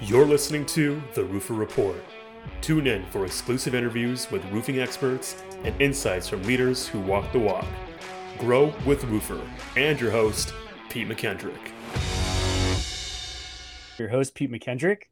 You're listening to The Roofer Report. Tune in for exclusive interviews with roofing experts and insights from leaders who walk the walk. Grow with Roofr and your host, Pete McKendrick. Your host, Pete McKendrick,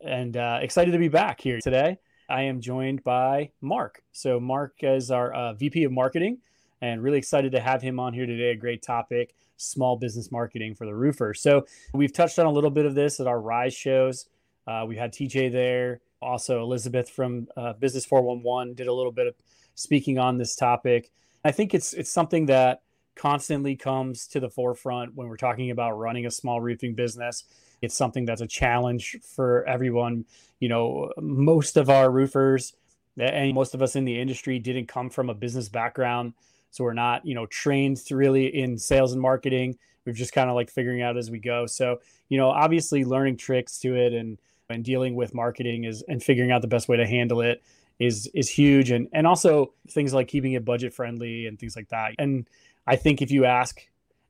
and uh, excited to be back here today. I am joined by Marc. So, Marc is our uh, VP of Marketing, and really excited to have him on here today. A great topic small business marketing for the roofer. So, we've touched on a little bit of this at our Rise shows. Uh, we had TJ there, also Elizabeth from uh, Business 411 did a little bit of speaking on this topic. I think it's it's something that constantly comes to the forefront when we're talking about running a small roofing business. It's something that's a challenge for everyone. You know, most of our roofers and most of us in the industry didn't come from a business background. So we're not, you know, trained really in sales and marketing. We're just kind of like figuring out as we go. So, you know, obviously learning tricks to it and and dealing with marketing is and figuring out the best way to handle it is is huge. And and also things like keeping it budget friendly and things like that. And i think if you ask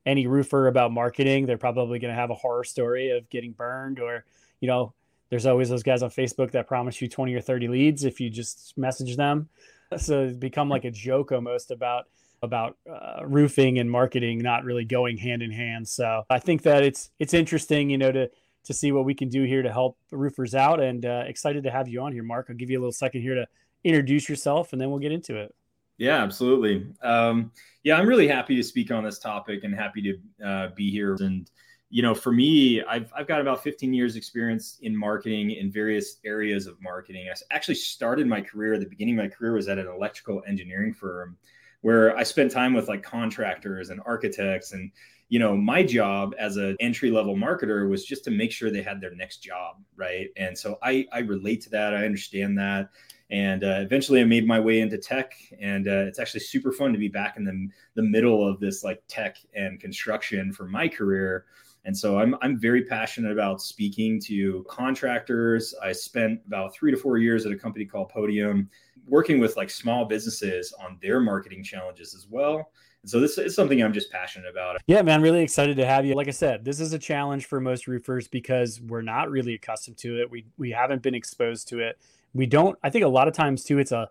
any roofer about marketing they're probably going to have a horror story of getting burned or you know there's always those guys on facebook that promise you 20 or 30 leads if you just message them. So it's become like a joke almost about about uh, roofing and marketing not really going hand in hand. So i think that it's it's interesting you know to to see what we can do here to help roofers out. And uh, excited to have you on here, Marc. I'll give you a little second here to introduce yourself, and then we'll get into it. Yeah, absolutely. Um, yeah, I'm really happy to speak on this topic and happy to uh, be here. And you know, for me, I've I've got about 15 years experience in marketing in various areas of marketing. I actually started my career. The beginning of my career was at an electrical engineering firm, where I spent time with like contractors and architects and you know, my job as an entry level marketer was just to make sure they had their next job, right? And so I I relate to that. I understand that. And uh, eventually, I made my way into tech, and uh, it's actually super fun to be back in the the middle of this like tech and construction for my career. And so I'm I'm very passionate about speaking to contractors. I spent about three to four years at a company called Podium, working with like small businesses on their marketing challenges as well so this is something I'm just passionate about. Yeah, man, really excited to have you. Like I said, this is a challenge for most roofers because we're not really accustomed to it. We we haven't been exposed to it. We don't. I think a lot of times too, it's a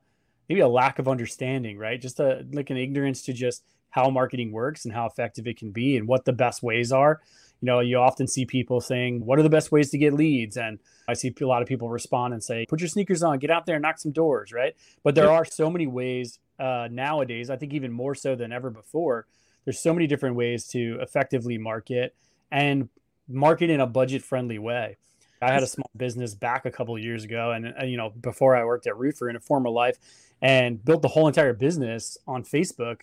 maybe a lack of understanding, right? Just a like an ignorance to just how marketing works and how effective it can be and what the best ways are. You know, you often see people saying, "What are the best ways to get leads?" And I see a lot of people respond and say, "Put your sneakers on, get out there and knock some doors," right? But there are so many ways uh, nowadays, I think even more so than ever before, there's so many different ways to effectively market and market in a budget friendly way. I had a small business back a couple of years ago, and uh, you know, before I worked at Roofr in a former life, and built the whole entire business on Facebook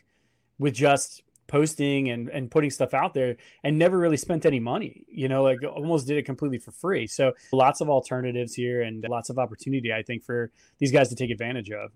with just posting and and putting stuff out there, and never really spent any money. You know, like almost did it completely for free. So lots of alternatives here, and lots of opportunity, I think, for these guys to take advantage of.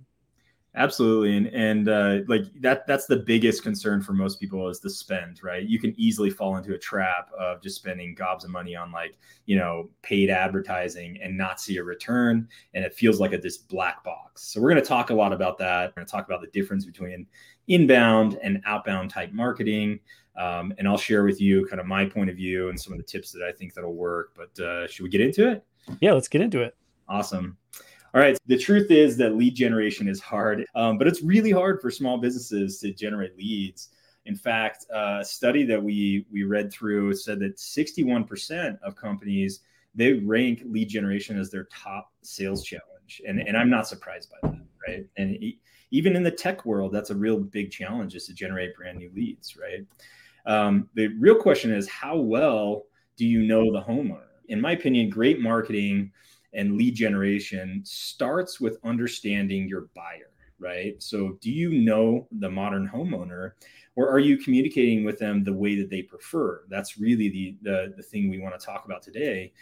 Absolutely, and and uh, like that that's the biggest concern for most people is the spend, right? You can easily fall into a trap of just spending gobs of money on like you know paid advertising and not see a return, and it feels like a this black box. So we're going to talk a lot about that. We're going to talk about the difference between inbound and outbound type marketing, um, and I'll share with you kind of my point of view and some of the tips that I think that'll work. But uh, should we get into it? Yeah, let's get into it. Awesome. All right. The truth is that lead generation is hard, um, but it's really hard for small businesses to generate leads. In fact, uh, a study that we we read through said that 61% of companies they rank lead generation as their top sales challenge, and and I'm not surprised by that, right? And even in the tech world, that's a real big challenge is to generate brand new leads, right? Um, the real question is how well do you know the homeowner? In my opinion, great marketing and lead generation starts with understanding your buyer, right? So, do you know the modern homeowner, or are you communicating with them the way that they prefer? That's really the the, the thing we want to talk about today.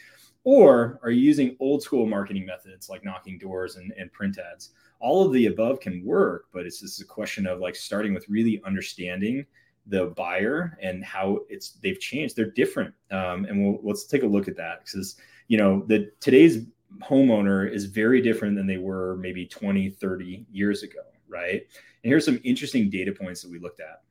Or are you using old school marketing methods like knocking doors and, and print ads? All of the above can work, but it's just a question of like starting with really understanding the buyer and how it's they've changed. They're different, um, and we'll let's take a look at that because you know the today's homeowner is very different than they were maybe 20, 30 years ago, right? And here's some interesting data points that we looked at.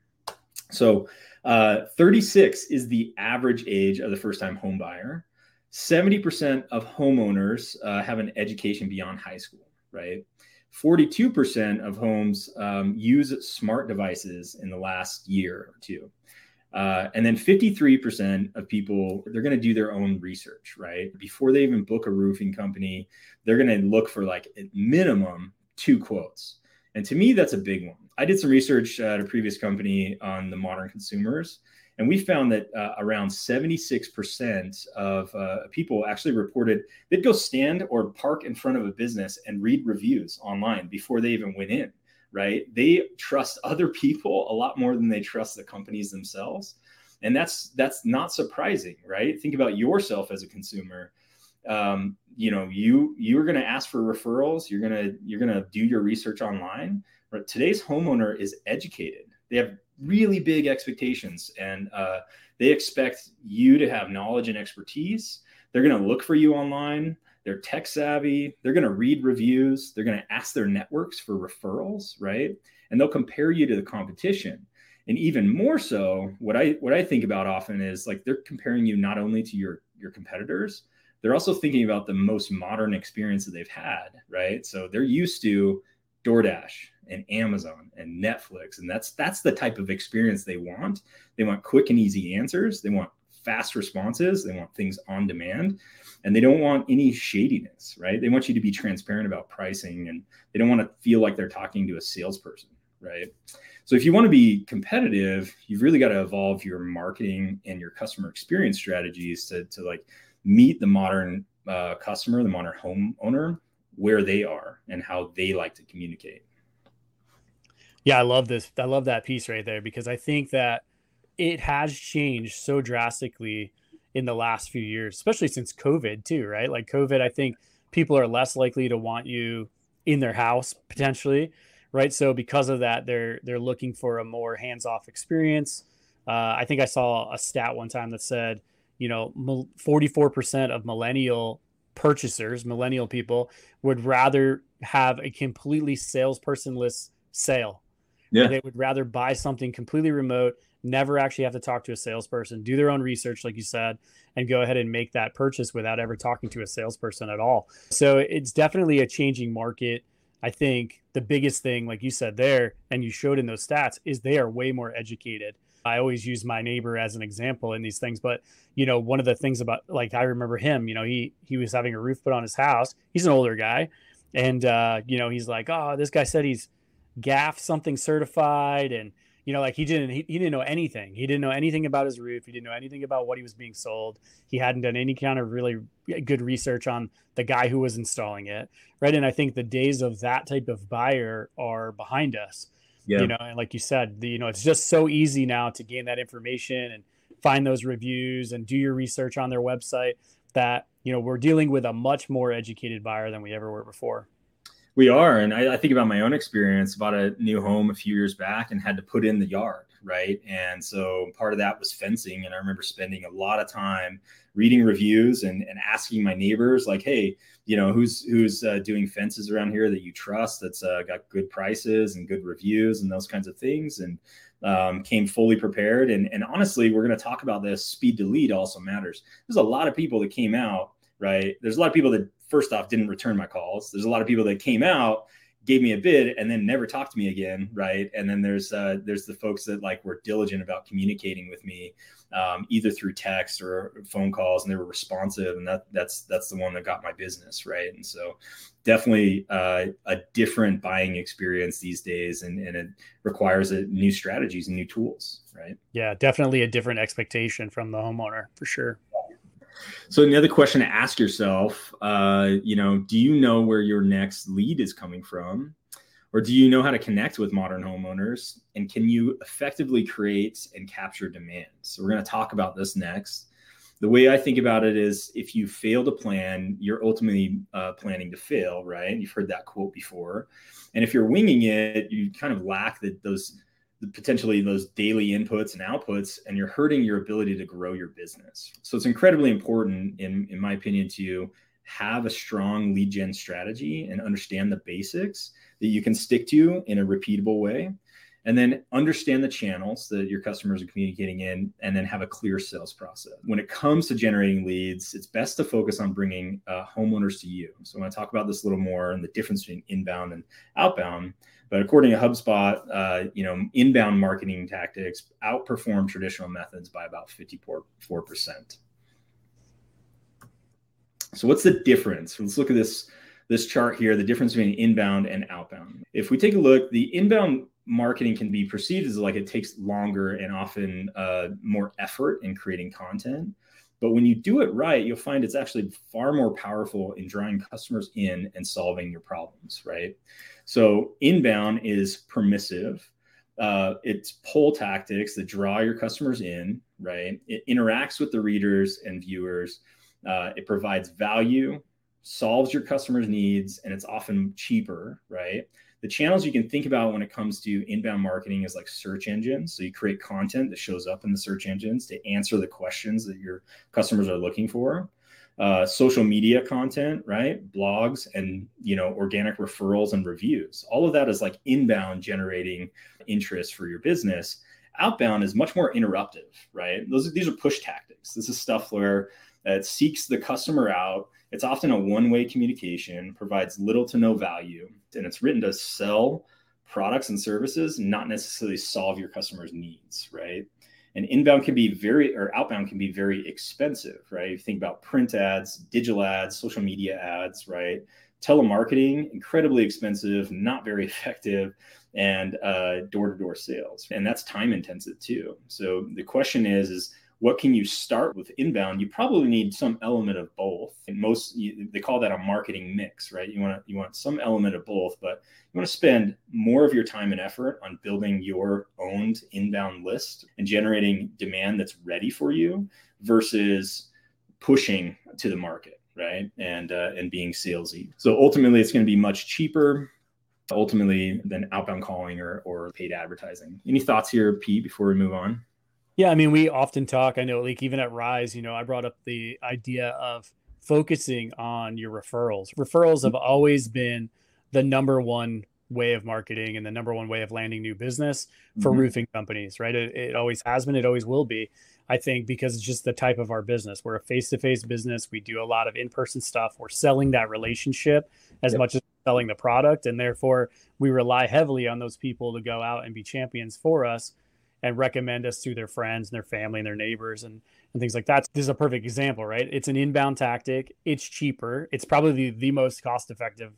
So, uh, 36 is the average age of the first time home buyer. 70% of homeowners uh, have an education beyond high school, right? 42% of homes um, use smart devices in the last year or two. Uh, and then 53% of people, they're going to do their own research, right? Before they even book a roofing company, they're going to look for like minimum two quotes. And to me, that's a big one. I did some research at a previous company on the modern consumers, and we found that uh, around 76% of uh, people actually reported they'd go stand or park in front of a business and read reviews online before they even went in right? They trust other people a lot more than they trust the companies themselves. And that's that's not surprising, right? Think about yourself as a consumer. Um, you know, you you're going to ask for referrals. You're gonna you're gonna do your research online. But today's homeowner is educated. They have really big expectations, and uh, they expect you to have knowledge and expertise. They're going to look for you online. They're tech savvy. They're going to read reviews. They're going to ask their networks for referrals, right? And they'll compare you to the competition. And even more so, what I what I think about often is like they're comparing you not only to your your competitors, they're also thinking about the most modern experience that they've had, right? So they're used to DoorDash and Amazon and Netflix, and that's that's the type of experience they want. They want quick and easy answers. They want fast responses. They want things on demand and they don't want any shadiness, right? They want you to be transparent about pricing and they don't want to feel like they're talking to a salesperson, right? So if you want to be competitive, you've really got to evolve your marketing and your customer experience strategies to, to like meet the modern uh, customer, the modern homeowner, where they are and how they like to communicate. Yeah, I love this. I love that piece right there because I think that it has changed so drastically in the last few years, especially since COVID too, right? Like COVID, I think people are less likely to want you in their house potentially, right? So because of that, they're they're looking for a more hands-off experience. Uh, I think I saw a stat one time that said, you know, 44% of millennial purchasers, millennial people, would rather have a completely salespersonless sale. Yeah. They would rather buy something completely remote never actually have to talk to a salesperson, do their own research, like you said, and go ahead and make that purchase without ever talking to a salesperson at all. So it's definitely a changing market. I think the biggest thing, like you said there, and you showed in those stats, is they are way more educated. I always use my neighbor as an example in these things, but you know, one of the things about like I remember him, you know, he he was having a roof put on his house. He's an older guy, and uh, you know, he's like, oh, this guy said he's GAF something certified, and you know, like he didn't he, he didn't know anything. He didn't know anything about his roof. He didn't know anything about what he was being sold. He hadn't done any kind of really good research on the guy who was installing it. Right. And I think the days of that type of buyer are behind us. Yeah. You know, and like you said, the, you know, it's just so easy now to gain that information and find those reviews and do your research on their website that, you know, we're dealing with a much more educated buyer than we ever were before. We are. And I, I, think about my own experience, bought a new home a few years back and had to put in the yard. Right. And so part of that was fencing. And I remember spending a lot of time reading reviews and, and asking my neighbors, like, hey, you know, who's who's uh, doing fences around here that you trust that's uh, got good prices and good reviews and those kinds of things. And um, came fully prepared. And, and honestly, we're going to talk about this. Speed to lead also matters. There's a lot of people that came out, right? There's a lot of people that first off didn't return my calls. There's a lot of people that came out, gave me a bid, and then never talked to me again, right? And then there's uh, there's the folks that like were diligent about communicating with me, um, either through text or phone calls, and they were responsive, and that that's that's the one that got my business, right? And so definitely uh, a different buying experience these days, and, and it requires a, new strategies and new tools, right? Yeah, definitely a different expectation from the homeowner for sure. So another question to ask yourself, uh, you know, do you know where your next lead is coming from? Or do you know how to connect with modern homeowners? And can you effectively create and capture demand? So we're going to talk about this next. The way I think about it is if you fail to plan, you're ultimately uh, planning to fail, right? You've heard that quote before. And if you're winging it, you kind of lack the, those potentially those daily inputs and outputs and you're hurting your ability to grow your business. So it's incredibly important in, in my opinion to have a strong lead gen strategy and understand the basics that you can stick to in a repeatable way. And then understand the channels that your customers are communicating in and then have a clear sales process. When it comes to generating leads it's best to focus on bringing uh, homeowners to you. So i want to talk about this a little more and the difference between inbound and outbound but according to hubspot uh, you know inbound marketing tactics outperform traditional methods by about 54% so what's the difference? Let's look at this this chart here the difference between inbound and outbound. If we take a look the inbound marketing can be perceived as like it takes longer and often uh, more effort in creating content. But when you do it right, you'll find it's actually far more powerful in drawing customers in and solving your problems, right? So inbound is permissive. Uh, it's pull tactics that draw your customers in, right? It interacts with the readers and viewers. Uh, it provides value, solves your customers' needs, and it's often cheaper, right? The channels you can think about when it comes to inbound marketing is like search engines. So you create content that shows up in the search engines to answer the questions that your customers are looking for. Uh, social media content, right? Blogs and you know organic referrals and reviews. All of that is like inbound generating interest for your business. Outbound is much more interruptive, right? Those these are push tactics. This is stuff where it seeks the customer out it's often a one way communication, provides little to no value, and it's written to sell products and services, not necessarily solve your customers' needs, right? And inbound can be very, or outbound can be very expensive, right? You think about print ads, digital ads, social media ads, right? Telemarketing, incredibly expensive, not very effective, and door to door sales. And that's time intensive too. So the question is, is what can you start with inbound? You probably need some element of both. And most they call that a marketing mix right? You want to you want some element of both but you want to spend more of your time and effort on building your owned inbound list and generating demand that's ready for you versus pushing to the market right? And uh, and being salesy. So ultimately it's going to be much cheaper ultimately than outbound calling or, or paid advertising. Any thoughts here pete before we move on yeah, I mean, we often talk. I know, like even at Rise, you know, I brought up the idea of focusing on your referrals. Referrals have always been the number one way of marketing and the number one way of landing new business for mm-hmm. roofing companies, right? It, it, always has been, it always will be. I think because it's just the type of our business. We're a face to face business. We do a lot of in person stuff. We're selling that relationship as yep. much as selling the product. And therefore, we rely heavily on those people to go out and be champions for us and recommend us to their friends and their family and their neighbors and, and things like that. This is a perfect example, right? It's an inbound tactic. It's cheaper. It's probably the, the most cost effective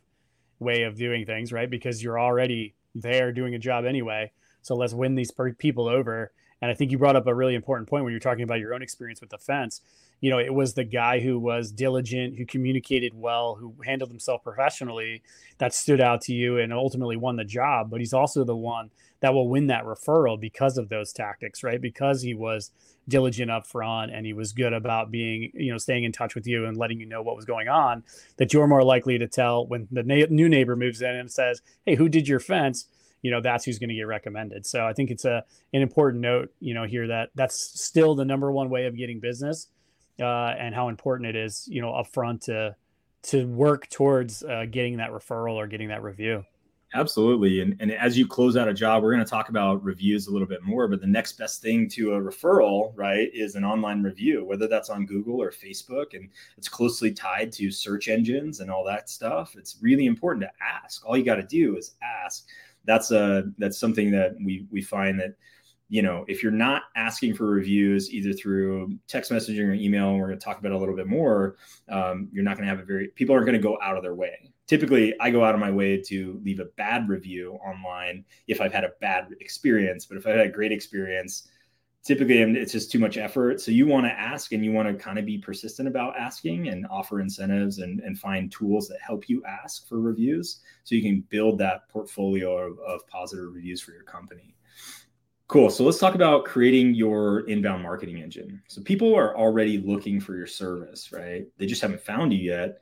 way of doing things, right? Because you're already there doing a job anyway. So let's win these people over. And I think you brought up a really important point when you're talking about your own experience with the fence. You know, it was the guy who was diligent, who communicated well, who handled himself professionally that stood out to you and ultimately won the job. But he's also the one that will win that referral because of those tactics, right? Because he was diligent up front and he was good about being, you know, staying in touch with you and letting you know what was going on, that you're more likely to tell when the na- new neighbor moves in and says, Hey, who did your fence? You know, that's who's going to get recommended. So I think it's a an important note, you know, here that that's still the number one way of getting business uh, and how important it is, you know, upfront to to work towards uh, getting that referral or getting that review. Absolutely. And, and as you close out a job, we're going to talk about reviews a little bit more. But the next best thing to a referral, right, is an online review, whether that's on Google or Facebook. And it's closely tied to search engines and all that stuff. It's really important to ask. All you got to do is ask. That's a that's something that we we find that you know if you're not asking for reviews either through text messaging or email and we're going to talk about a little bit more um, you're not going to have a very people aren't going to go out of their way typically I go out of my way to leave a bad review online if I've had a bad experience. But if I've had a great experience, typically it's just too much effort. So you want to ask and you want to kind of be persistent about asking and offer incentives and, and find tools that help you ask for reviews so you can build that portfolio of, of positive reviews for your company. Cool. So let's talk about creating your inbound marketing engine. So people are already looking for your service, right? They just haven't found you yet.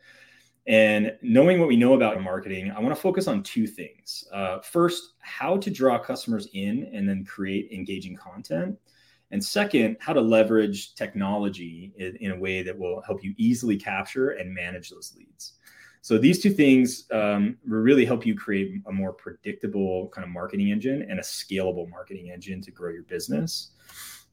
And knowing what we know about marketing, I want to focus on two things. Uh, first, how to draw customers in and then create engaging content. And second, how to leverage technology in, in, a way that will help you easily capture and manage those leads. So these two things um, really help you create a more predictable kind of marketing engine and a scalable marketing engine to grow your business.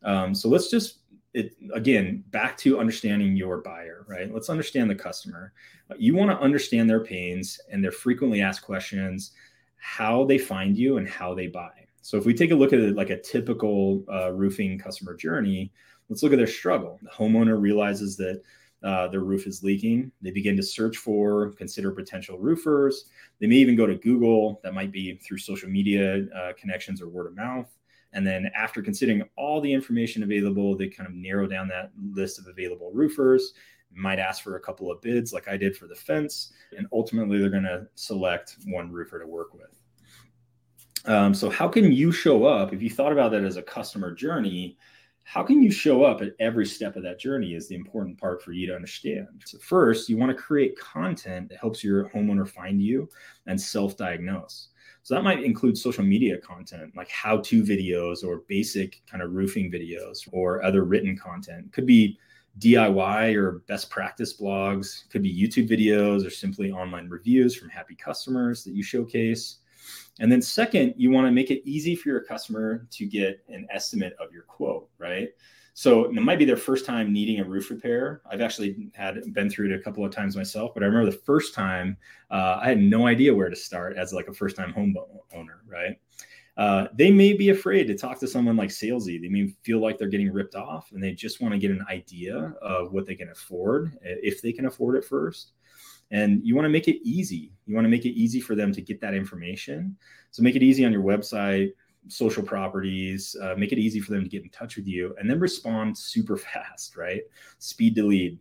Um, so let's just it again back to understanding your buyer, right? Let's understand the customer. You want to understand their pains and their frequently asked questions, how they find you, and how they buy. So if we take a look at it like a typical uh, roofing customer journey, let's look at their struggle. The homeowner realizes that uh, their roof is leaking. They begin to search for, consider potential roofers. They may even go to Google. That might be through social media uh, connections or word of mouth. And then after considering all the information available, they kind of narrow down that list of available roofers, might ask for a couple of bids like I did for the fence. And ultimately, they're going to select one roofer to work with. Um, so, how can you show up if you thought about that as a customer journey? How can you show up at every step of that journey is the important part for you to understand. So first, you want to create content that helps your homeowner find you and self-diagnose. So that might include social media content like how-to videos or basic kind of roofing videos or other written content. Could be DIY or best practice blogs, could be YouTube videos or simply online reviews from happy customers that you showcase. And then second, you want to make it easy for your customer to get an estimate of your quote, right? So it might be their first time needing a roof repair. I've actually had been through it a couple of times myself, but I remember the first time uh, I had no idea where to start as like a first time home owner, right? Uh, they may be afraid to talk to someone like salesy. They may feel like they're getting ripped off, and they just want to get an idea of what they can afford if they can afford it first and you want to make it easy. You want to make it easy for them to get that information. So make it easy on your website social properties uh, make it easy for them to get in touch with you and then respond super fast right? Speed to lead.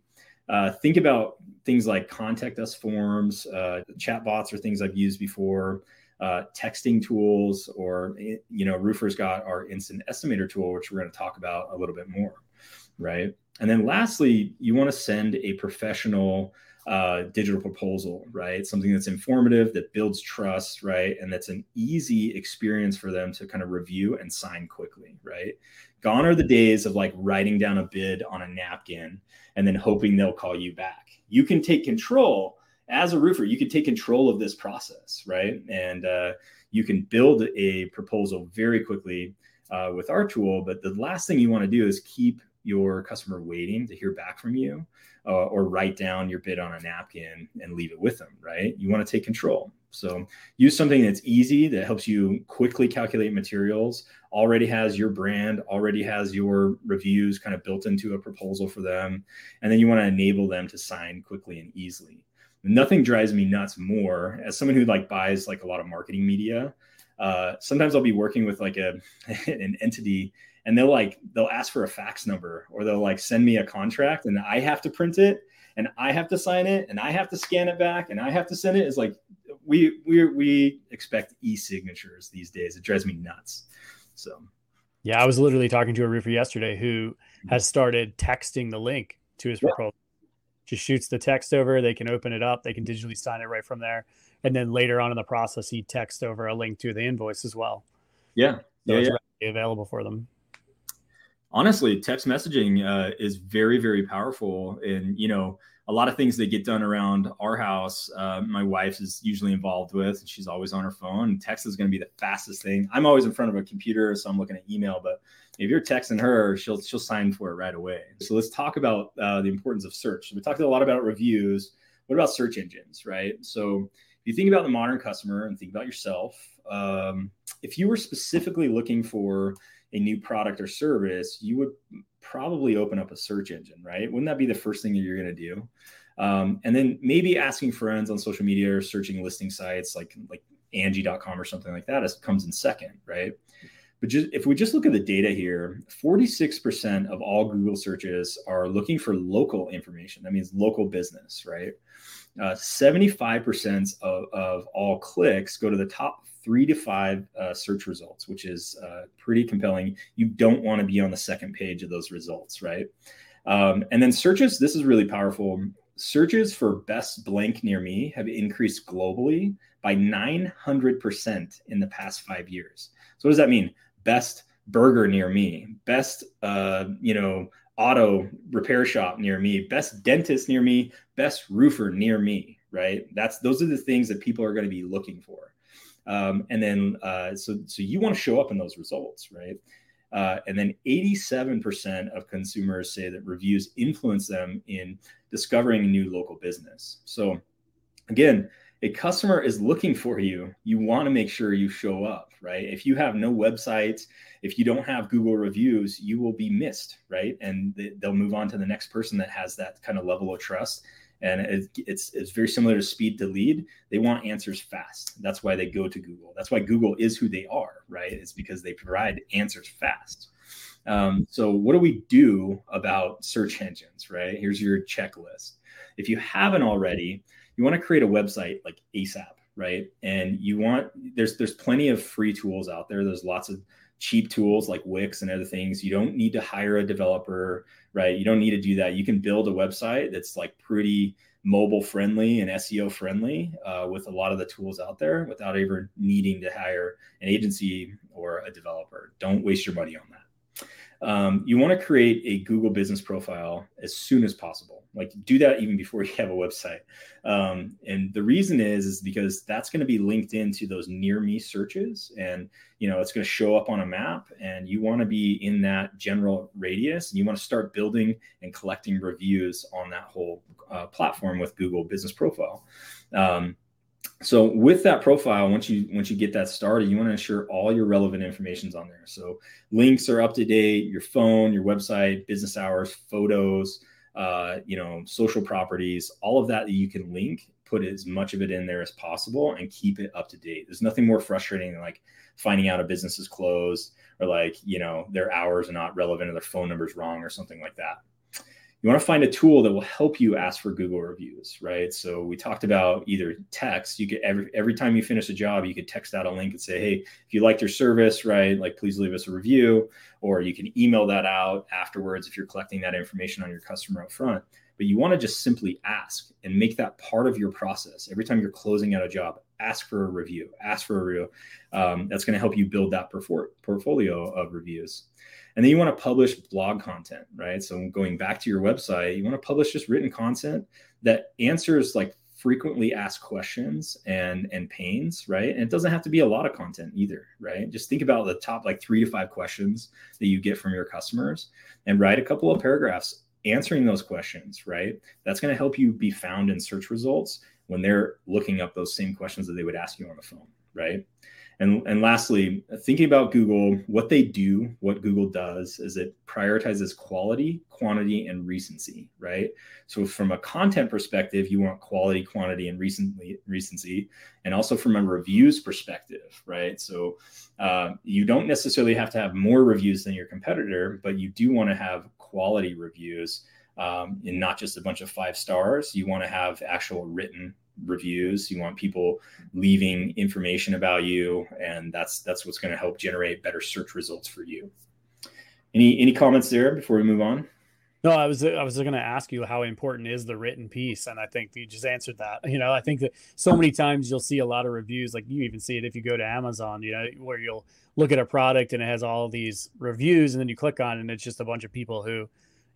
Uh, think about things like contact us forms uh, chat bots or things i've used before uh, texting tools or you know Roofr's got our instant estimator tool which we're going to talk about a little bit more right? And then lastly you want to send a professional uh, digital proposal, right? Something that's informative, that builds trust, right? And that's an easy experience for them to kind of review and sign quickly, right? Gone are the days of like writing down a bid on a napkin and then hoping they'll call you back. You can take control as a roofer, you can take control of this process, right? And uh, you can build a proposal very quickly uh, with our tool. But the last thing you want to do is keep your customer waiting to hear back from you uh, or write down your bid on a napkin and leave it with them, right? You want to take control. So use something that's easy that helps you quickly calculate materials, already has your brand, already has your reviews kind of built into a proposal for them. And then you want to enable them to sign quickly and easily. Nothing drives me nuts more as someone who like buys like a lot of marketing media. Uh, sometimes I'll be working with like a an entity and they'll like they'll ask for a fax number or they'll like send me a contract and I have to print it and I have to sign it and I have to scan it back and I have to send it. It's like we we we expect e-signatures these days. It drives me nuts. So yeah, I was literally talking to a roofer yesterday who has started texting the link to his proposal. Just shoots the text over, they can open it up, they can digitally sign it right from there. And then later on in the process, he texts over a link to the invoice as well. Yeah. So yeah, it's yeah. available for them honestly text messaging uh, is very very powerful. And you know a lot of things that get done around our house uh, my wife is usually involved with and she's always on her phone. Text is going to be the fastest thing. I'm always in front of a computer so i'm looking at email but if you're texting her she'll she'll sign for it right away. So let's talk about uh, the importance of search. We talked a lot about reviews. What about search engines right? So if you think about the modern customer and think about yourself um, if you were specifically looking for a new product or service, you would probably open up a search engine, right? Wouldn't that be the first thing that you're going to do? Um, and then maybe asking friends on social media or searching listing sites like like Angie.com or something like that comes in second, right? But just if we just look at the data here, 46% of all Google searches are looking for local information. That means local business, right? Uh, 75% of, of all clicks go to the top three to five uh, search results, which is uh, pretty compelling. You don't want to be on the second page of those results, right? Um, and then searches, this is really powerful. Searches for best blank near me have increased globally by 900% in the past five years. So, what does that mean? Best burger near me, best, uh, you know, auto repair shop near me, best dentist near me, best roofer near me, right? That's those are the things that people are going to be looking for. Um, and then uh, so so you want to show up in those results, right? Uh, and then 87% of consumers say that reviews influence them in discovering a new local business. So again, a customer is looking for you. You want to make sure you show up, right? If you have no website, if you don't have Google reviews, you will be missed, right? And they'll move on to the next person that has that kind of level of trust and it's it's very similar to speed to lead. They want answers fast. That's why they go to google. That's why google is who they are right? It's because they provide answers fast. Um, so what do we do about search engines right? Here's your checklist. If you haven't already you want to create a website like asap right? And you want there's there's plenty of free tools out there. There's lots of cheap tools like Wix and other things. You don't need to hire a developer, right? You don't need to do that. You can build a website that's like pretty mobile friendly and SEO friendly uh, with a lot of the tools out there without ever needing to hire an agency or a developer. Don't waste your money on that um, you want to create a Google business profile as soon as possible. Like do that even before you have a website. Um, and the reason is, is because that's going to be linked into those near me searches and, you know, it's going to show up on a map and you want to be in that general radius and you want to start building and collecting reviews on that whole uh, platform with Google business profile. Um, so with that profile once you once you get that started you want to ensure all your relevant information is on there. So links are up to date your phone your website business hours photos uh, you know social properties all of that that you can link put as much of it in there as possible and keep it up to date. There's nothing more frustrating than like finding out a business is closed or like you know their hours are not relevant or their phone number is wrong or something like that you want to find a tool that will help you ask for Google reviews, right? So we talked about either text. You could every every time you finish a job, you could text out a link and say, "Hey, if you liked your service, right, like please leave us a review," or you can email that out afterwards if you're collecting that information on your customer up front. But you want to just simply ask and make that part of your process. Every time you're closing out a job, ask for a review. Ask for a review. Um, that's going to help you build that portfolio of reviews. And then you want to publish blog content, right? So going back to your website, you want to publish just written content that answers like frequently asked questions and and pains, right? And it doesn't have to be a lot of content either, right? Just think about the top like 3 to 5 questions that you get from your customers and write a couple of paragraphs answering those questions, right? That's going to help you be found in search results when they're looking up those same questions that they would ask you on the phone, right? And, and lastly, thinking about Google, what they do, what Google does is it prioritizes quality, quantity, and recency, right? So from a content perspective, you want quality, quantity, and recently recency, and also from a reviews perspective, right? So uh, you don't necessarily have to have more reviews than your competitor, but you do want to have quality reviews um, and not just a bunch of five stars. You want to have actual written reviews. You want people leaving information about you and that's that's what's going to help generate better search results for you. Any any comments there before we move on no i was i was going to ask you how important is the written piece and i think you just answered that you know i think that so many times you'll see a lot of reviews like you even see it if you go to amazon you know where you'll look at a product and it has all these reviews and then you click on it and it's just a bunch of people who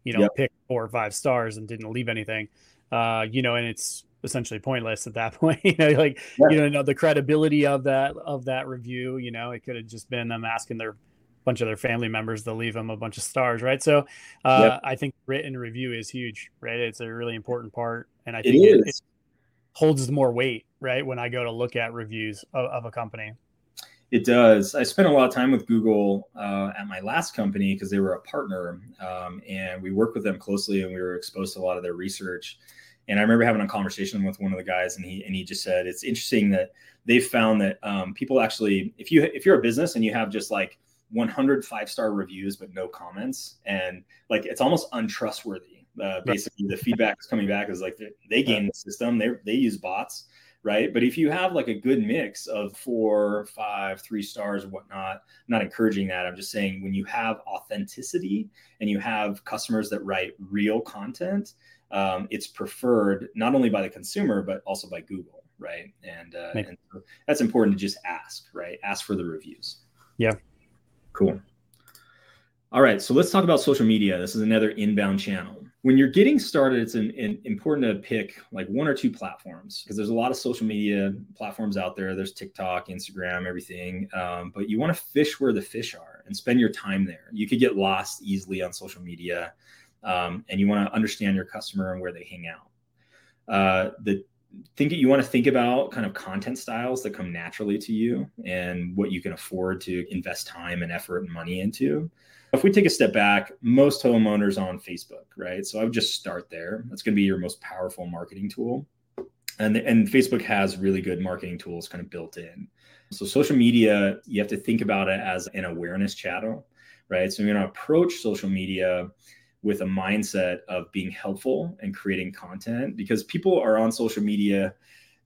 you know yep. picked four or five stars and didn't leave anything uh you know and it's essentially pointless at that point. you know, like yeah. you know the credibility of that of that review. You know, it could have just been them asking their bunch of their family members to leave them a bunch of stars, right? So uh, yep. I think written review is huge, right? It's a really important part, and I think it, it, it holds more weight, right? When I go to look at reviews of, of a company. It does. I spent a lot of time with Google uh, at my last company because they were a partner, um, and we worked with them closely, and we were exposed to a lot of their research. And I remember having a conversation with one of the guys, and he and he just said it's interesting that they found that um, people actually, if you if you're a business and you have just like 100 five star reviews but no comments, and like it's almost untrustworthy. Uh, basically, the feedback is coming back is like they, they game the system, they they use bots, right? But if you have like a good mix of four, five, three stars, whatnot, I'm not encouraging that. I'm just saying when you have authenticity and you have customers that write real content, um, it's preferred not only by the consumer but also by Google, right? And, uh, and that's important to just ask, right? Ask for the reviews. Yeah. Cool. All right, so let's talk about social media. This is another inbound channel. when you're getting started, it's an, an important to pick like one or two platforms because there's a lot of social media platforms out there. There's TikTok, Instagram, everything. Um, but you want to fish where the fish are and spend your time there. You could get lost easily on social media, um, and you want to understand your customer and where they hang out. Uh, the think you want to think about kind of content styles that come naturally to you and what you can afford to invest time and effort and money into. If we take a step back, most homeowners on Facebook, right? So I would just start there. That's going to be your most powerful marketing tool. And, and Facebook has really good marketing tools kind of built in. So social media, you have to think about it as an awareness channel, right? So you're going to approach social media with a mindset of being helpful and creating content because people are on social media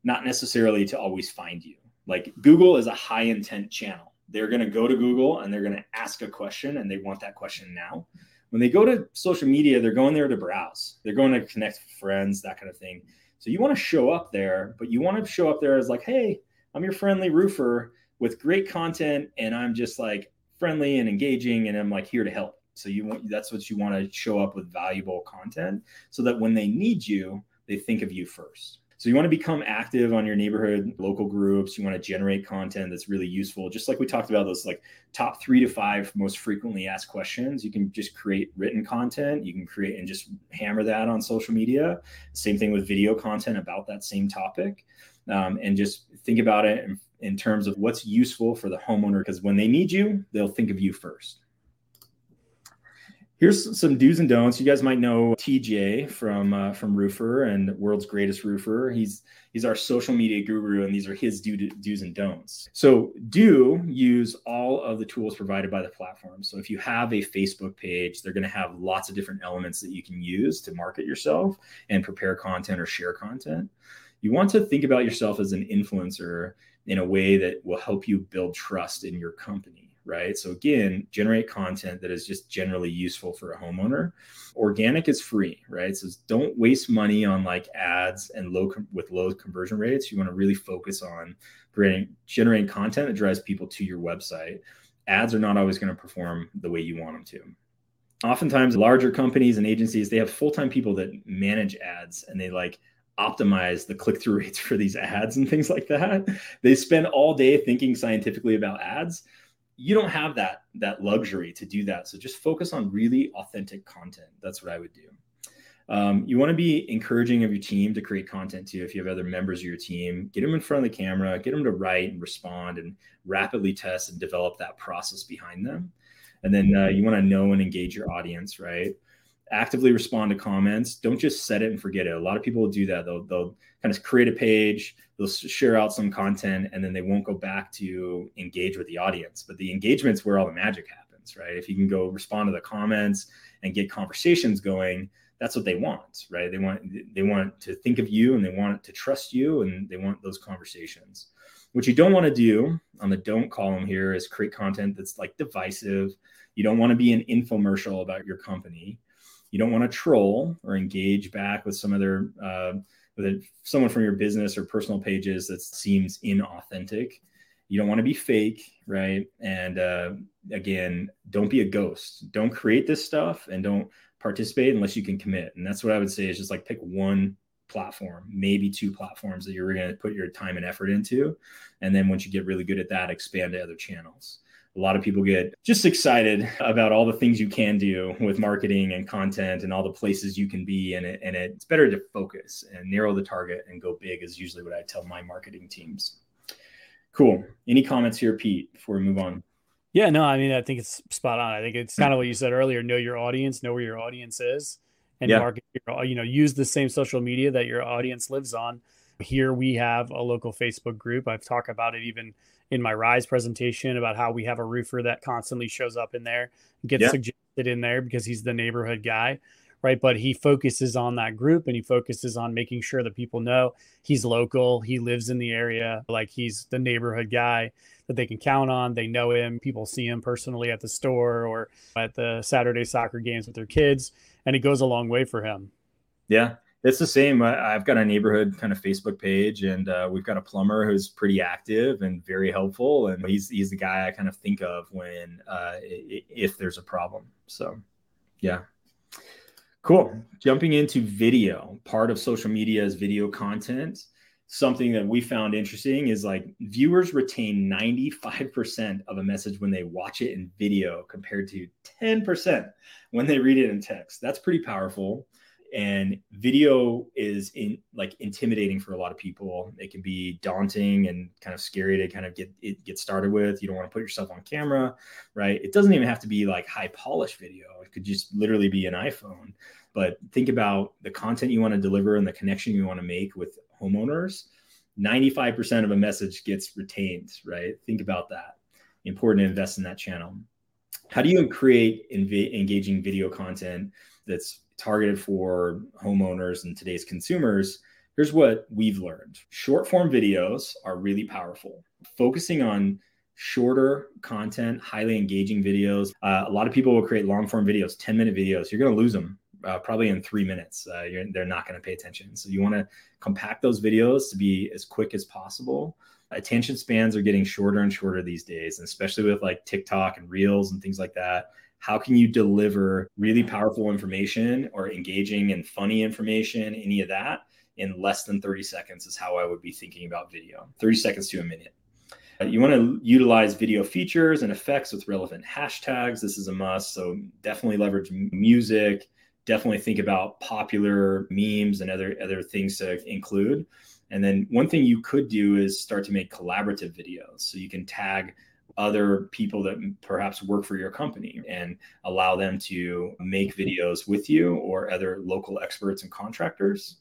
not necessarily to always find you. Like Google is a high intent channel. They're going to go to Google and they're going to ask a question and they want that question now. When they go to social media, they're going there to browse. They're going to connect with friends, that kind of thing. So you want to show up there, but you want to show up there as like, "Hey, I'm your friendly roofer with great content and I'm just like friendly and engaging and I'm like here to help." So you want that's what you want to show up with valuable content so that when they need you, they think of you first. So you want to become active on your neighborhood local groups. You want to generate content that's really useful. Just like we talked about those like top 3 to 5 most frequently asked questions, you can just create written content, you can create and just hammer that on social media. Same thing with video content about that same topic. Um, and just think about it in, in terms of what's useful for the homeowner because when they need you, they'll think of you first. Here's some do's and don'ts. You guys might know TJ from uh, from Roofr and World's Greatest Roofer. He's he's our social media guru, and these are his do, do's and don'ts. So do use all of the tools provided by the platform. So if you have a Facebook page, they're going to have lots of different elements that you can use to market yourself and prepare content or share content. You want to think about yourself as an influencer in a way that will help you build trust in your company right? So again, generate content that is just generally useful for a homeowner. Organic is free, right? So don't waste money on like ads and low with low conversion rates. You want to really focus on creating generating content that drives people to your website. Ads are not always going to perform the way you want them to. Oftentimes, larger companies and agencies they have full time people that manage ads and they like optimize the click through rates for these ads and things like that. They spend all day thinking scientifically about ads you don't have that that luxury to do that. So just focus on really authentic content. That's what i would do. Um, you want to be encouraging of your team to create content too. If you have other members of your team get them in front of the camera get them to write and respond and rapidly test and develop that process behind them. And then uh, you want to know and engage your audience right actively respond to comments. Don't just set it and forget it. A lot of people will do that. They'll, they'll kind of create a page they'll share out some content and then they won't go back to engage with the audience. But the engagement's where all the magic happens right? If you can go respond to the comments and get conversations going that's what they want right? They want they want to think of you and they want to trust you and they want those conversations. What you don't want to do on the don't column here is create content that's like divisive. You don't want to be an infomercial about your company you don't want to troll or engage back with some other uh, with someone from your business or personal pages that seems inauthentic. You don't want to be fake, right? And uh, again, don't be a ghost. Don't create this stuff and don't participate unless you can commit. And that's what I would say is just like pick one platform, maybe two platforms that you're going to put your time and effort into. And then once you get really good at that, expand to other channels a lot of people get just excited about all the things you can do with marketing and content and all the places you can be and, it, and it's better to focus and narrow the target and go big is usually what i tell my marketing teams. Cool. Any comments here pete before we move on? Yeah no i mean i think it's spot on. I think it's kind of what you said earlier know your audience know where your audience is and yeah. market your, you know use the same social media that your audience lives on here we have a local facebook group. I've talked about it even in my rise presentation about how we have a roofer that constantly shows up in there gets yeah. suggested in there because he's the neighborhood guy right? But he focuses on that group and he focuses on making sure that people know he's local he lives in the area like he's the neighborhood guy that they can count on they know him people see him personally at the store or at the saturday soccer games with their kids and it goes a long way for him. Yeah it's the same. I've got a neighborhood kind of Facebook page, and uh, we've got a plumber who's pretty active and very helpful. And he's he's the guy I kind of think of when uh, if there's a problem. So, yeah, Cool. Jumping into video, part of social media is video content. Something that we found interesting is like viewers retain 95% of a message when they watch it in video compared to 10% when they read it in text. That's pretty powerful and video is in like intimidating for a lot of people. It can be daunting and kind of scary to kind of get it get started with. You don't want to put yourself on camera right? It doesn't even have to be like high polished video. It could just literally be an iphone. But think about the content you want to deliver and the connection you want to make with homeowners. 95% of a message gets retained right? Think about that. Important to invest in that channel. How do you create engaging video content that's targeted for homeowners and today's consumers, here's what we've learned short form videos are really powerful. Focusing on shorter content, highly engaging videos. Uh, a lot of people will create long form videos, 10 minute videos. You're going to lose them uh, probably in three minutes. Uh, they're not going to pay attention. So you want to compact those videos to be as quick as possible. Attention spans are getting shorter and shorter these days, and especially with like TikTok and Reels and things like that how can you deliver really powerful information or engaging and funny information, any of that, in less than 30 seconds is how I would be thinking about video 30 seconds to a minute. Uh, you want to utilize video features and effects with relevant hashtags. This is a must. So definitely leverage music. Definitely think about popular memes and other other things to include. And then one thing you could do is start to make collaborative videos. So you can tag other people that perhaps work for your company and allow them to make videos with you or other local experts and contractors.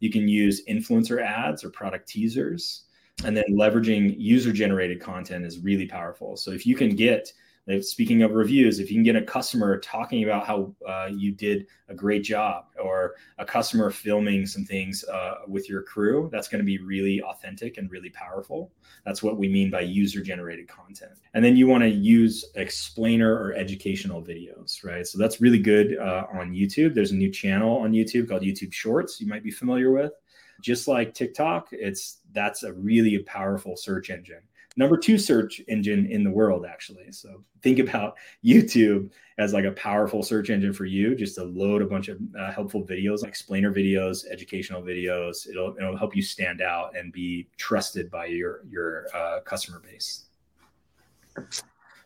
You can use influencer ads or product teasers. And then leveraging user generated content is really powerful. So if you can get if, speaking of reviews, if you can get a customer talking about how uh, you did a great job, or a customer filming some things uh, with your crew, that's going to be really authentic and really powerful. That's what we mean by user generated content. And then you want to use explainer or educational videos, right? So that's really good uh, on YouTube. There's a new channel on YouTube called YouTube Shorts, you might be familiar with. Just like TikTok, it's that's a really powerful search engine number two search engine in the world, actually. So think about YouTube as like a powerful search engine for you, just to load a bunch of uh, helpful videos, explainer videos, educational videos. It'll, it'll help you stand out and be trusted by your, your uh, customer base.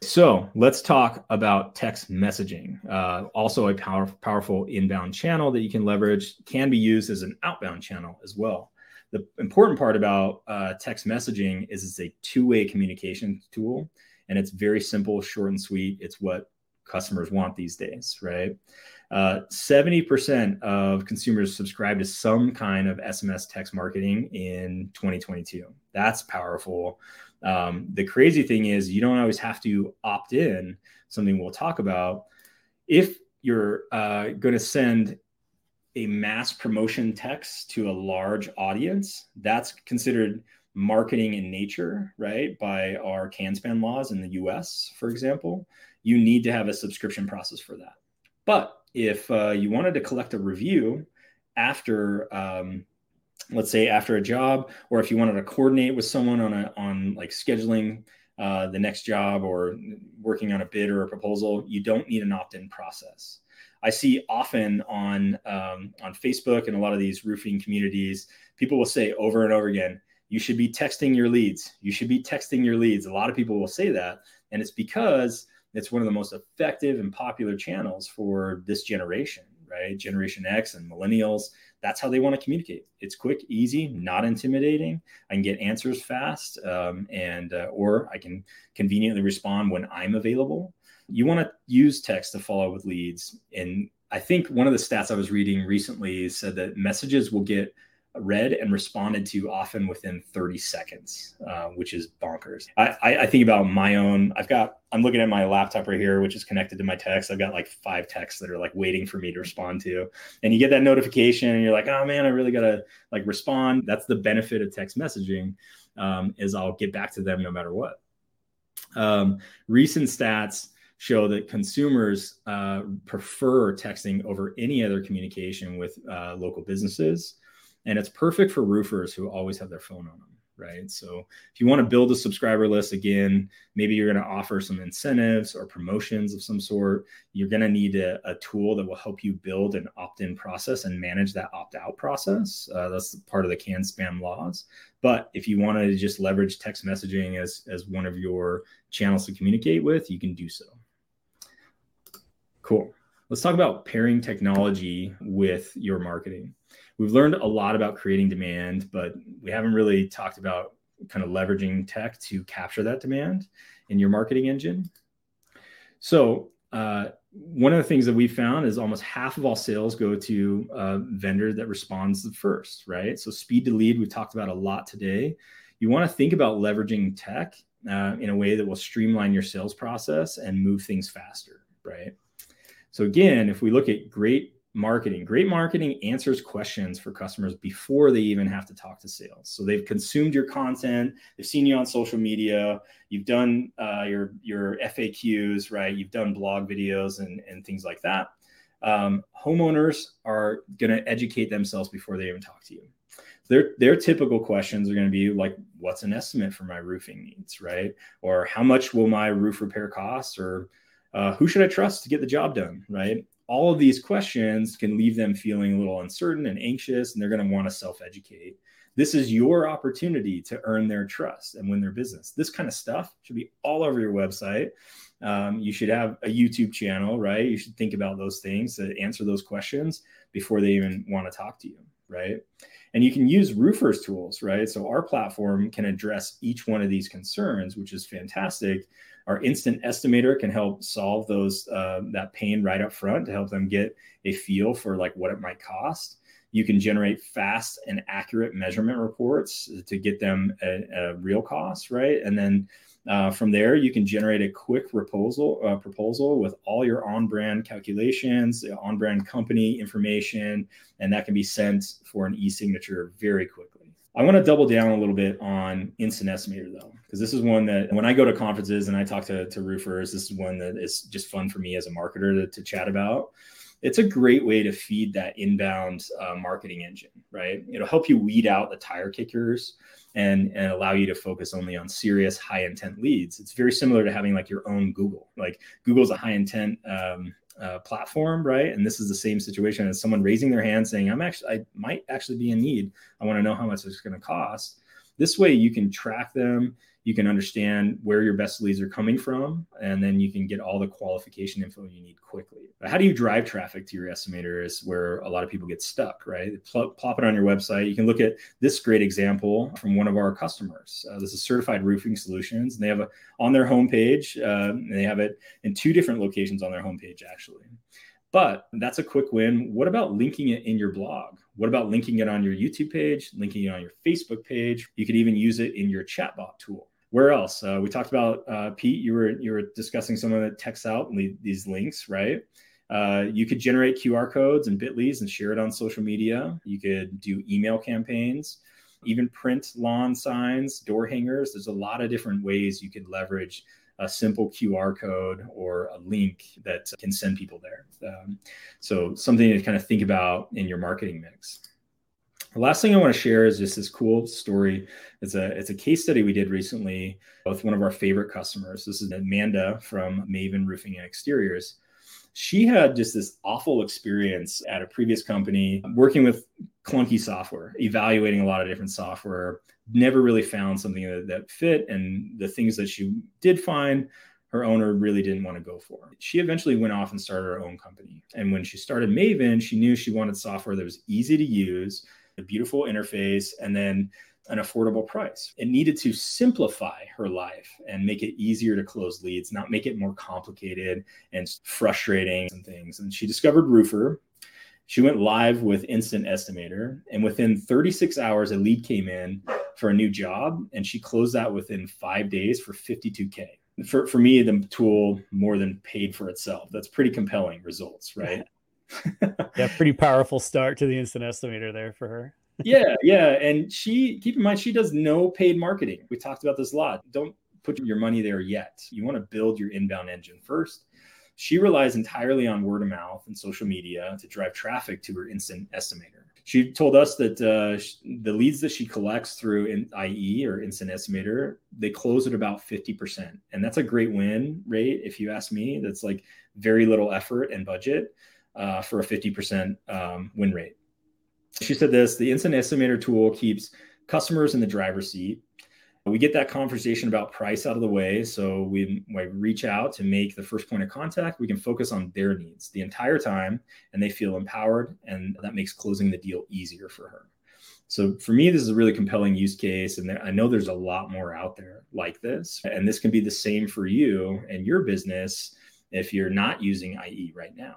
So let's talk about text messaging. Uh, also, a power, powerful inbound channel that you can leverage can be used as an outbound channel as well the important part about uh, text messaging is it's a two-way communication tool and it's very simple short and sweet. It's what customers want these days right? Uh, 70% of consumers subscribe to some kind of sms text marketing in 2022 that's powerful. Um, the crazy thing is you don't always have to opt in. Something we'll talk about. If you're uh, going to send a mass promotion text to a large audience, that's considered marketing in nature, right? By our CAN-SPAM laws in the US, for example, you need to have a subscription process for that. But if uh, you wanted to collect a review after, um, let's say after a job, or if you wanted to coordinate with someone on a on like scheduling uh, the next job or working on a bid or a proposal, you don't need an opt-in process. I see often on um, on Facebook and a lot of these roofing communities, people will say over and over again, "You should be texting your leads. You should be texting your leads." A lot of people will say that, and it's because it's one of the most effective and popular channels for this generation, right? Generation X and millennials. That's how they want to communicate. It's quick, easy, not intimidating. I can get answers fast, um, and uh, or I can conveniently respond when I'm available you want to use text to follow with leads. And I think one of the stats I was reading recently said that messages will get read and responded to often within 30 seconds, uh, which is bonkers. I, I, I, think about my own. I've got. I'm looking at my laptop right here, which is connected to my text. I've got like five texts that are like waiting for me to respond to, and you get that notification, and you're like, oh man, I really gotta like respond. That's the benefit of text messaging, um, is I'll get back to them no matter what. Um, recent stats show that consumers uh, prefer texting over any other communication with uh, local businesses. And it's perfect for roofers who always have their phone on them, right? So if you want to build a subscriber list again, maybe you're going to offer some incentives or promotions of some sort. You're going to need a, a tool that will help you build an opt-in process and manage that opt-out process. Uh, that's part of the can spam laws. But if you want to just leverage text messaging as as one of your channels to communicate with, you can do so. Cool. Let's talk about pairing technology with your marketing. We've learned a lot about creating demand, but we haven't really talked about kind of leveraging tech to capture that demand in your marketing engine. So, uh, one of the things that we found is almost half of all sales go to a vendor that responds the first, right? So, speed to lead, we've talked about a lot today. You want to think about leveraging tech uh, in a way that will streamline your sales process and move things faster, right? So again, if we look at great marketing, great marketing answers questions for customers before they even have to talk to sales. So they've consumed your content, they've seen you on social media, you've done uh, your your FAQs, right? You've done blog videos and and things like that. Um, homeowners are going to educate themselves before they even talk to you. Their, their typical questions are going to be like, what's an estimate for my roofing needs, right? Or how much will my roof repair cost? Or uh, who should I trust to get the job done? Right. All of these questions can leave them feeling a little uncertain and anxious, and they're going to want to self educate. This is your opportunity to earn their trust and win their business. This kind of stuff should be all over your website. Um, you should have a YouTube channel, right? You should think about those things to answer those questions before they even want to talk to you, right? And you can use Roofr's tools, right? So our platform can address each one of these concerns, which is fantastic our instant estimator can help solve those uh, that pain right up front to help them get a feel for like what it might cost. You can generate fast and accurate measurement reports to get them a, a real cost, right? And then uh, from there, you can generate a quick proposal uh, proposal with all your on-brand calculations, on-brand company information, and that can be sent for an e-signature very quickly. I want to double down a little bit on Instant Estimator though, because this is one that when I go to conferences and I talk to, to roofers, this is one that is just fun for me as a marketer to, to chat about. It's a great way to feed that inbound uh, marketing engine, right? It'll help you weed out the tire kickers and, and allow you to focus only on serious high intent leads. It's very similar to having like your own Google. Like Google's a high intent um, uh, platform, right? And this is the same situation as someone raising their hand saying, "I'm actually, I might actually be in need. I want to know how much it's going to cost." This way, you can track them you can understand where your best leads are coming from, and then you can get all the qualification info you need quickly. But how do you drive traffic to your estimator is where a lot of people get stuck, right? Plop, it on your website. You can look at this great example from one of our customers. Uh, this is Certified Roofing Solutions, and they have a on their homepage. Uh, they have it in two different locations on their homepage, actually. But that's a quick win. What about linking it in your blog? What about linking it on your YouTube page, linking it on your Facebook page? You could even use it in your chatbot tool where else? Uh, we talked about uh, Pete. You were you were discussing some of the text out these links, right? Uh, you could generate QR codes and Bitly's and share it on social media. You could do email campaigns, even print lawn signs, door hangers. There's a lot of different ways you could leverage a simple QR code or a link that can send people there. Um, so something to kind of think about in your marketing mix. The last thing I want to share is just this cool story. It's a it's a case study we did recently with one of our favorite customers. This is Amanda from Maven Roofing and Exteriors. She had just this awful experience at a previous company working with clunky software, evaluating a lot of different software, never really found something that, that fit. And the things that she did find, her owner really didn't want to go for. She eventually went off and started her own company. And when she started Maven, she knew she wanted software that was easy to use a beautiful interface, and then an affordable price. It needed to simplify her life and make it easier to close leads, not make it more complicated and frustrating and things. And she discovered Roofr. She went live with Instant Estimator, and within 36 hours, a lead came in for a new job, and she closed that within five days for 52K. For, for me, the tool more than paid for itself. That's pretty compelling results, right? yeah, pretty powerful start to the instant estimator there for her. yeah, yeah. And she, keep in mind, she does no paid marketing. We talked about this a lot. Don't put your money there yet. You want to build your inbound engine first. She relies entirely on word of mouth and social media to drive traffic to her instant estimator. she told us that uh, the leads that she collects through in IE or Instant Estimator, they close at about 50%. And that's a great win rate. If you ask me, that's like very little effort and budget uh, for a 50% um, win rate. She said this the Instant Estimator tool keeps customers in the driver's seat we get that conversation about price out of the way. So we, we reach out to make the first point of contact. We can focus on their needs the entire time and they feel empowered. And that makes closing the deal easier for her. So for me, this is a really compelling use case. And I know there's a lot more out there like this. And this can be the same for you and your business if you're not using IE right now.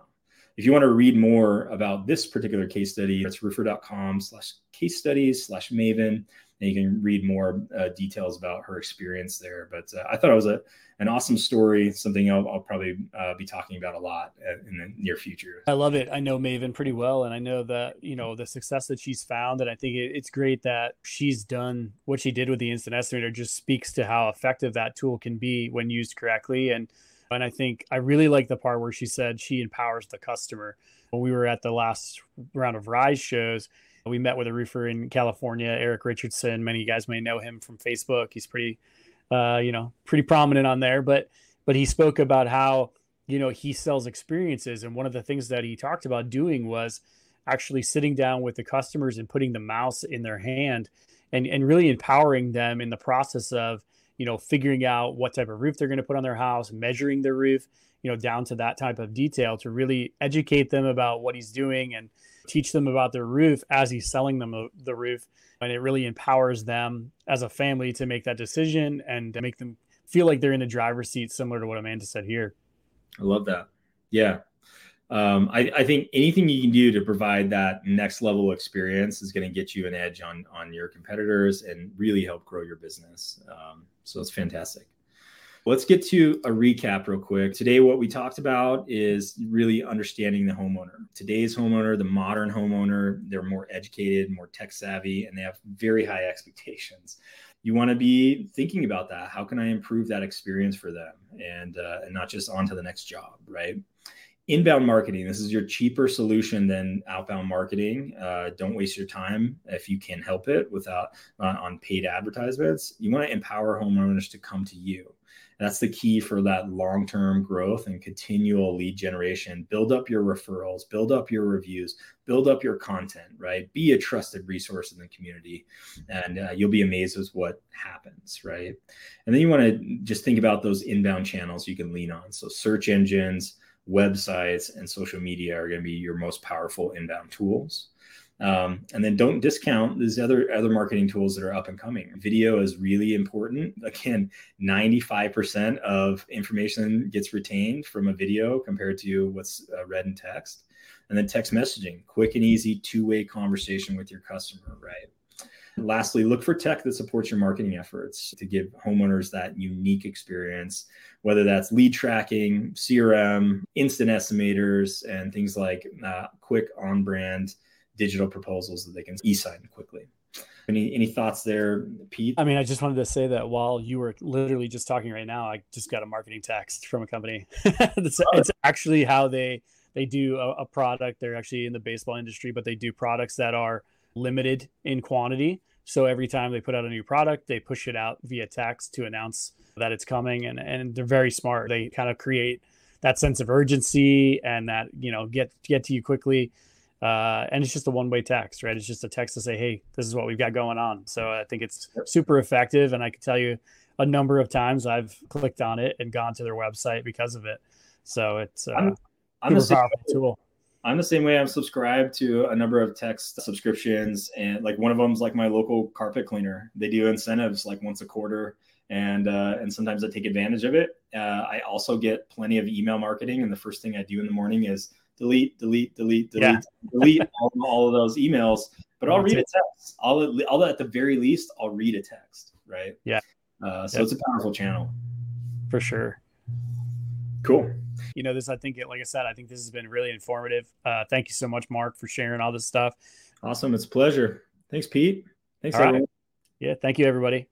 If you want to read more about this particular case study, it's roofr.com slash case studies slash maven and you can read more uh, details about her experience there. But uh, I thought it was a an awesome story, something I'll, I'll probably uh, be talking about a lot uh, in the near future. I love it. I know Maven pretty well, and I know that you know the success that she's found, and I think it, it's great that she's done what she did with the instant estimator. Just speaks to how effective that tool can be when used correctly, and and I think I really like the part where she said she empowers the customer. When we were at the last round of Rise shows, we met with a roofer in California, Eric Richardson. Many of you guys may know him from Facebook. He's pretty, uh, you know, pretty prominent on there. But but he spoke about how you know he sells experiences, and one of the things that he talked about doing was actually sitting down with the customers and putting the mouse in their hand, and and really empowering them in the process of you know figuring out what type of roof they're going to put on their house, measuring their roof, you know, down to that type of detail to really educate them about what he's doing and teach them about their roof as he's selling them the roof. And it really empowers them as a family to make that decision and make them feel like they're in the driver's seat, similar to what Amanda said here. I love that. Yeah. Um, I, I, think anything you can do to provide that next level experience is going to get you an edge on on your competitors and really help grow your business. Um, so it's fantastic. Let's get to a recap real quick. Today, what we talked about is really understanding the homeowner. Today's homeowner, the modern homeowner, they're more educated, more tech savvy, and they have very high expectations. You want to be thinking about that. How can I improve that experience for them, and uh, and not just on to the next job, right? inbound marketing this is your cheaper solution than outbound marketing uh, don't waste your time if you can help it without uh, on paid advertisements you want to empower homeowners to come to you that's the key for that long term growth and continual lead generation. Build up your referrals, build up your reviews, build up your content, right? Be a trusted resource in the community, and uh, you'll be amazed with what happens, right? And then you want to just think about those inbound channels you can lean on. So, search engines, websites, and social media are going to be your most powerful inbound tools. Um, and then don't discount these other other marketing tools that are up and coming. Video is really important. Again, 95% of information gets retained from a video compared to what's uh, read in text. And then text messaging, quick and easy two-way conversation with your customer, right? Lastly, look for tech that supports your marketing efforts to give homeowners that unique experience, whether that's lead tracking, CRM, instant estimators, and things like uh, quick on brand digital proposals that they can e-sign quickly. Any any thoughts there, Pete? I mean, I just wanted to say that while you were literally just talking right now, I just got a marketing text from a company. it's, oh. it's, actually how they they do a, a, product. They're actually in the baseball industry, but they do products that are limited in quantity. So every time they put out a new product, they push it out via text to announce that it's coming, and and they're very smart. They kind of create that sense of urgency and that you know get get to you quickly uh, and it's just a one-way text, right? It's just a text to say, "Hey, this is what we've got going on." So I think it's super effective, and I can tell you a number of times I've clicked on it and gone to their website because of it. So it's uh, I'm, I'm super powerful tool. I'm the same way. I'm subscribed to a number of text subscriptions, and like one of them is like my local carpet cleaner. They do incentives like once a quarter, and uh, and sometimes I take advantage of it. Uh, I also get plenty of email marketing, and the first thing I do in the morning is delete, delete, delete, delete, yeah. delete all, all, of those emails. But I'll read a text. I'll, I'll at the very least, I'll read a text, right? Yeah. Uh, so yep. it's a powerful channel. For sure. Cool. You know, this, I think, like I said, I think this has been really informative. Uh, thank you so much, Marc, for sharing all this stuff. Awesome. It's a pleasure. Thanks, Pete. Thanks, all everyone. Right. Yeah. Thank you, everybody.